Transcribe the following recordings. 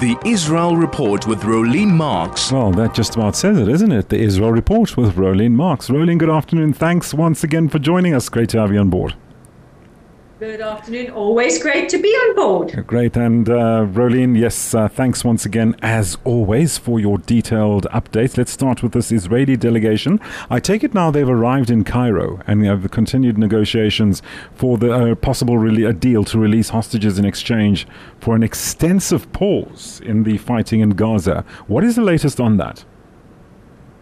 The Israel Report with Rolene Marks. Well, that just about says it, isn't it? The Israel Report with Rolene Marks. Rolene, good afternoon. Thanks once again for joining us. Great to have you on board. Good afternoon. Always great to be on board. Great. And uh, yes, uh, thanks once again, as always, for your detailed updates. Let's start with this Israeli delegation. I take it now they've arrived in Cairo and have continued negotiations for the uh, possible a deal to release hostages in exchange for an extensive pause in the fighting in Gaza. What is the latest on that?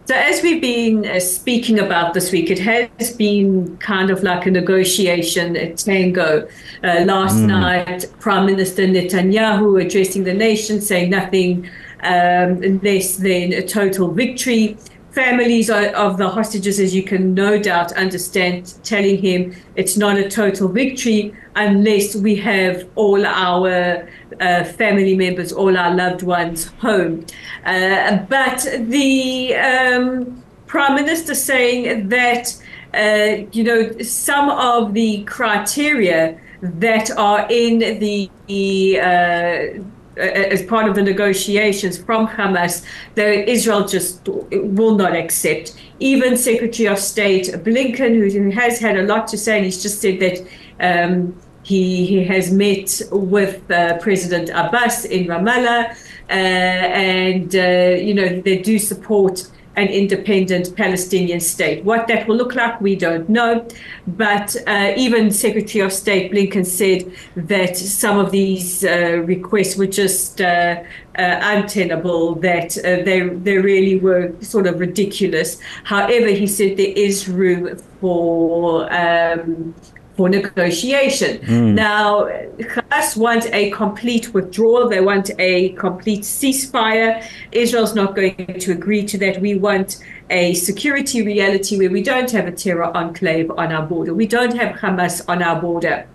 So, as we've been uh, speaking about this week, it has been kind of like a negotiation, a tango. Uh, last mm. night, Prime Minister Netanyahu addressing the nation, saying nothing um, less than a total victory families of the hostages, as you can no doubt understand, telling him it's not a total victory unless we have all our uh, family members, all our loved ones home. Uh, but the um, prime minister saying that, uh, you know, some of the criteria that are in the uh, as part of the negotiations from Hamas that Israel just will not accept. Even Secretary of State Blinken, who has had a lot to say, and he's just said that um, he, he has met with uh, President Abbas in Ramallah, uh, and uh, you know they do support an independent Palestinian state. What that will look like, we don't know. But uh, even Secretary of State Blinken said that some of these uh, requests were just uh, uh untenable, that uh, they, they really were sort of ridiculous. However, he said there is room for. Um, for negotiation. Mm. Now, Hamas want a complete withdrawal. They want a complete ceasefire. Israel's not going to agree to that. We want a security reality where we don't have a terror enclave on our border. We don't have Hamas on our border.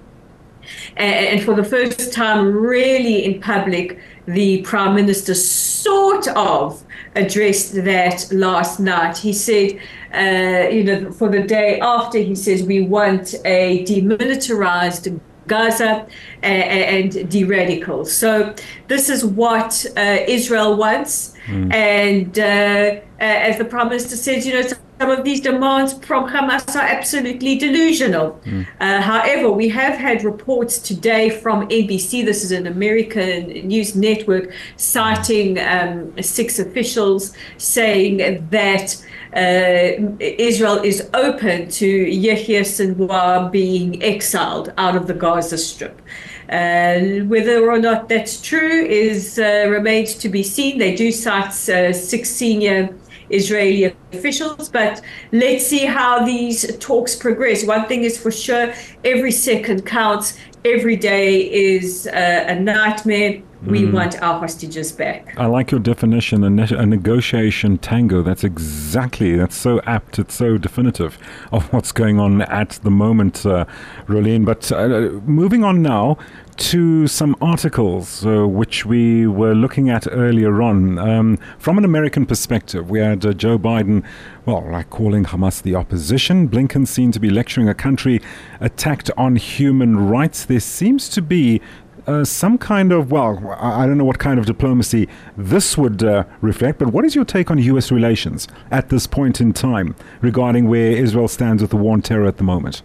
And for the first time, really in public, the prime minister sort of addressed that last night. He said, uh, you know, for the day after, he says, we want a demilitarized Gaza and, de-radical. So this is what uh, Israel wants. Mm. And uh, as the prime minister says, you know, some of these demands from Hamas are absolutely delusional. Mm. Uh, however, we have had reports today from NBC, this is an American news network, citing um, six officials saying that uh, Israel is open to Yahya Sinwar being exiled out of the Gaza Strip. Uh, whether or not that's true is uh, remains to be seen. They do cite uh, six senior Israeli officials. But let's see how these talks progress. One thing is for sure every second counts, every day is uh, a nightmare. We mm. want our hostages back. I like your definition, a, ne- a, negotiation tango. That's exactly, that's so apt, it's so definitive of what's going on at the moment, uh, Rolene. But uh, moving on now to some articles uh, which we were looking at earlier on. Um, from an American perspective, we had uh, Joe Biden, well, like calling Hamas the opposition. Blinken seemed to be lecturing a country attacked on human rights. There seems to be uh, some kind of, well, I don't know what kind of diplomacy this would uh, reflect, but what is your take on U.S. relations at this point in time regarding where Israel stands with the war on terror at the moment?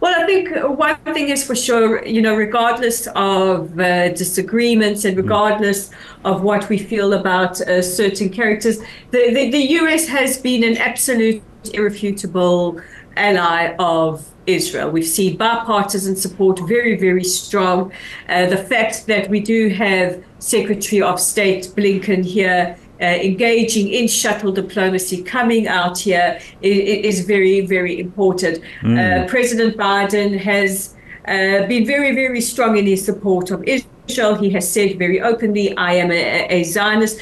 Well, I think one thing is for sure, you know, regardless of uh, disagreements and mm. regardless of what we feel about uh, certain characters, the, the, the, US has been an absolute irrefutable ally of Israel. We've seen bipartisan support very, very strong. Uh, the fact that we do have Secretary of State Blinken here uh, engaging in shuttle diplomacy, coming out here is, is very, very important. Mm. Uh, President Biden has uh, been very, very strong in his support of Israel. He has said very openly, I am a, a Zionist.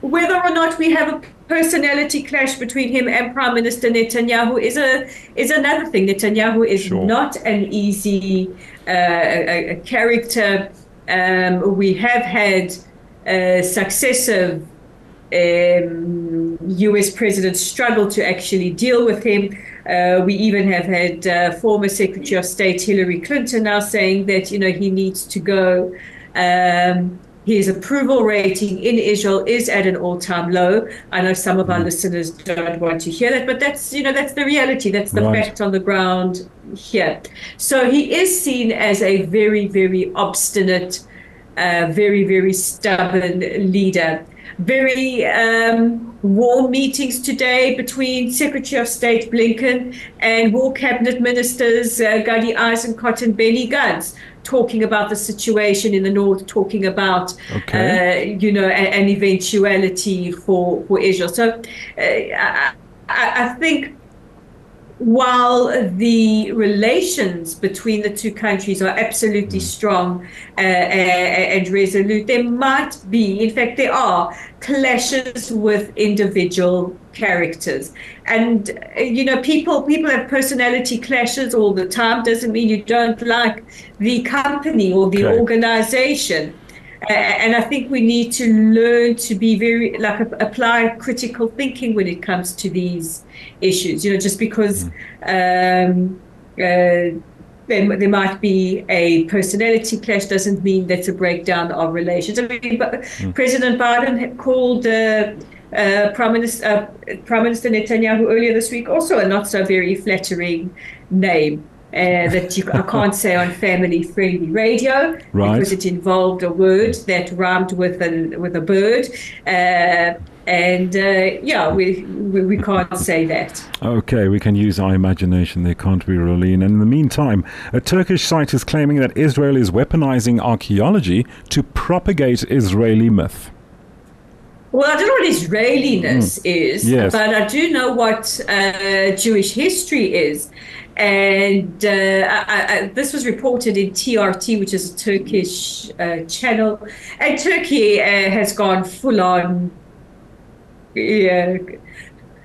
Whether or not we have a personality clash between him and Prime Minister Netanyahu is a is another thing. Netanyahu is sure. not an easy uh, a, a character. Um, we have had uh, successive um, US presidents struggle to actually deal with him. Uh, we even have had uh, former Secretary of State Hillary Clinton now saying that you know he needs to go. Um, his approval rating in Israel is at an all-time low. I know some of our mm. listeners don't want to hear that, but that's you know that's the reality. That's the right. fact on the ground here. So he is seen as a very very obstinate, uh, very very stubborn leader. Very um, warm meetings today between Secretary of State Blinken and War Cabinet Ministers uh, Gadi Eisenkot and Benny Gantz talking about the situation in the north, talking about okay. uh, you know an eventuality for for Israel. So uh, I, I, think while the relations between the two countries are absolutely mm. strong uh, and resolute, there might be, in fact, there are clashes with individual characters. And uh, you know, people people have personality clashes all the time. Doesn't mean you don't like the company or the okay. organization and I think we need to learn to be very like apply critical thinking when it comes to these issues. You know, just because mm. um, uh, there, there might be a personality clash doesn't mean that's a breakdown of relations. I mean, but mm. President Biden called. Uh, uh, Prime, Minister, uh, Prime Minister Netanyahu earlier this week also a not so very flattering name uh, that you, I can't say on family friendly radio right. because it involved a word that rhymed with a, with a bird. Uh, and uh, yeah, we, we, we can't say that. Okay, we can use our imagination They can't be Rolene? And in the meantime, a Turkish site is claiming that Israel is weaponizing archaeology to propagate Israeli myth. Well, I don't know what Israeliness mm. is, yes. but I do know what uh, Jewish history is. And uh, I, I, this was reported in TRT, which is a Turkish uh, channel. And Turkey uh, has gone full on. Yeah,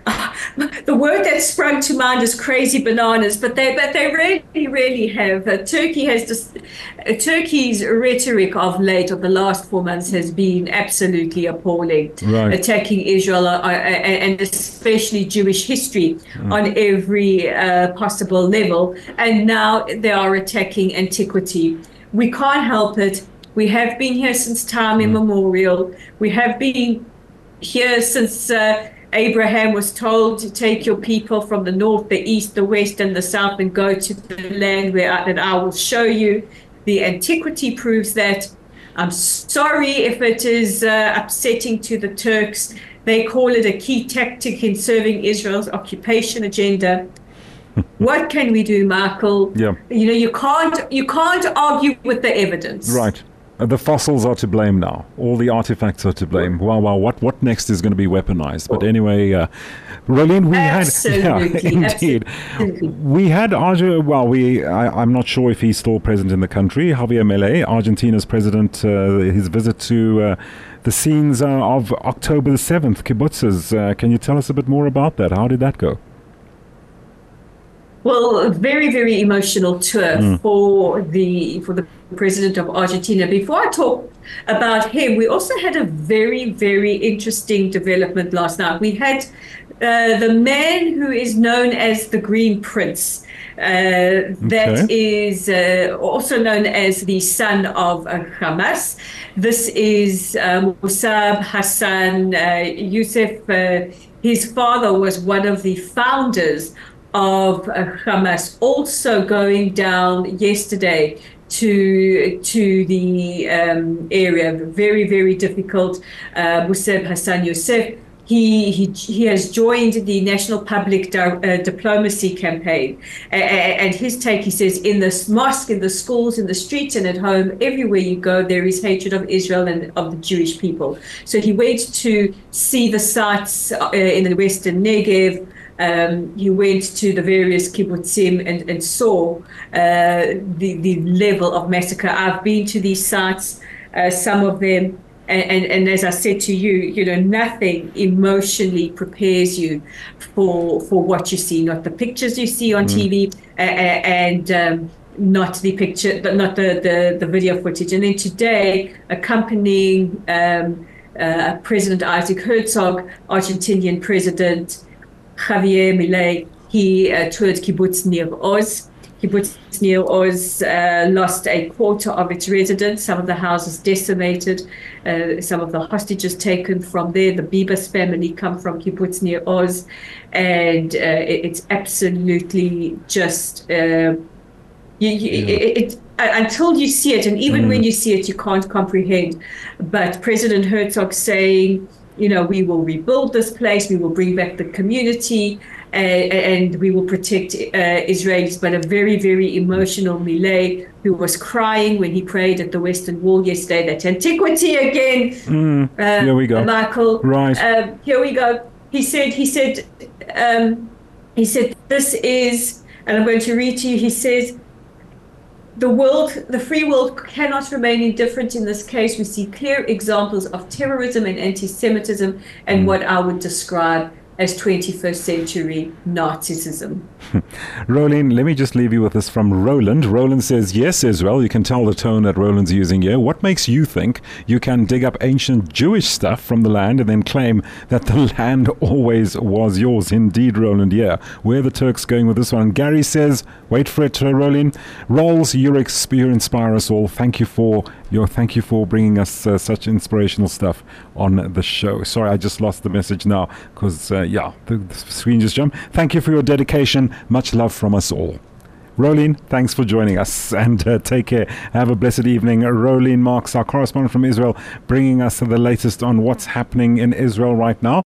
the word that sprung to mind is crazy bananas, but they but they really really have. Uh, Turkey has just uh, Turkey's rhetoric of late of the last four months has been absolutely appalling, right. attacking Israel uh, uh and especially Jewish history mm. on every uh, possible level, and now they are attacking antiquity. We can't help it. We have been here since time mm. immemorial. We have been here since. Abraham was told to take your people from the north, the east, the west, and the south and go to the land where I, that I will show you. The antiquity proves that. I'm sorry if it is uh, upsetting to the Turks. They call it a key tactic in serving Israel's occupation agenda. what can we do, Michael? Yeah. You know, you can't you can't argue with the evidence. Right. Uh, the fossils are to blame now. All the artifacts are to blame. Wow, wow. What what next is going to be weaponized? But anyway, uh, we absolutely, had yeah, indeed. Absolutely. We had. Well, we I, am not sure if he's still present in the country. Javier Milei, Argentina's president, uh, his visit to. Uh, the scenes uh, of October the 7th, kibbutzes. Uh, can you tell us a bit more about that? How did that go? Well, a very, very emotional tour mm. for the for the president of Argentina. Before I talk about him, we also had a very, very interesting development last night. We had uh, the man who is known as the Green Prince. Uh, okay. is uh, also known as the son of uh, Hamas. This is uh, Musab Hassan uh, Youssef. his father was one of the founders of Hamas also going down yesterday to to the um, area. Very very difficult. Uh, Musab Hassan Youssef. He, he, he has joined the National Public Di- uh, Diplomacy Campaign. and his take, he says, in the mosque, in the schools, in the streets, and at home, everywhere you go, there is hatred of Israel and of the Jewish people. So he went to see the sites uh, in the Western Negev, um, he went to the various kibbutzim and, and saw uh, the, the level of massacre. I've been to these sites, uh, some of them, and, and, and, as I said to you, you know, nothing emotionally prepares you for for what you see, not the pictures you see on mm. TV, uh, and um, not the picture, not the, the, the video footage. And then today, accompanying um, uh, President Isaac Herzog, Argentinian president, Javier Milei. he uh, toured kibbutz Nir Oz. Kibbutz Nir Oz uh, lost a quarter of its residents, some of the houses decimated, uh, some of the hostages taken from there. The Bibas family come from Kibbutz Nir Oz, and uh, it, it's absolutely just. Uh, you, you, yeah. it, it, until you see it, and even mm. when you see it, you can't comprehend. But President Herzog saying, you know, we will rebuild this place, we will bring back the community, uh, and we will protect uh, Israelis. But a very, very emotional Milei who was crying when he prayed at the Western Wall yesterday. That antiquity again. Mm. Uh, here we go, Michael. Right. Um, here we go. He said. He said. Um, he said. This is, and I'm going to read to you. He says the world, the free world cannot remain indifferent in this case. We see clear examples of terrorism and anti Semitism and mm. what I would describe as 21st century Nazism. Roland, let me just leave you with this from Roland. Roland says, Yes, Israel, you can tell the tone that Roland's using here. What makes you think you can dig up ancient Jewish stuff from the land and then claim that the land always was yours? Indeed, Roland, yeah. Where the Turks going with this one? Gary says, Wait for it, uh, Roland. Rolls, you inspire us all. Thank you for your thank you for bringing us uh, such inspirational stuff on the show. Sorry, I just lost the message now because, uh, yeah, the, the screen just jumped. Thank you for your dedication. Much love from us all. Rolene, thanks for joining us and uh, take care. Have a blessed evening. Rolene Marks, our correspondent from Israel, bringing us the latest on what's happening in Israel right now.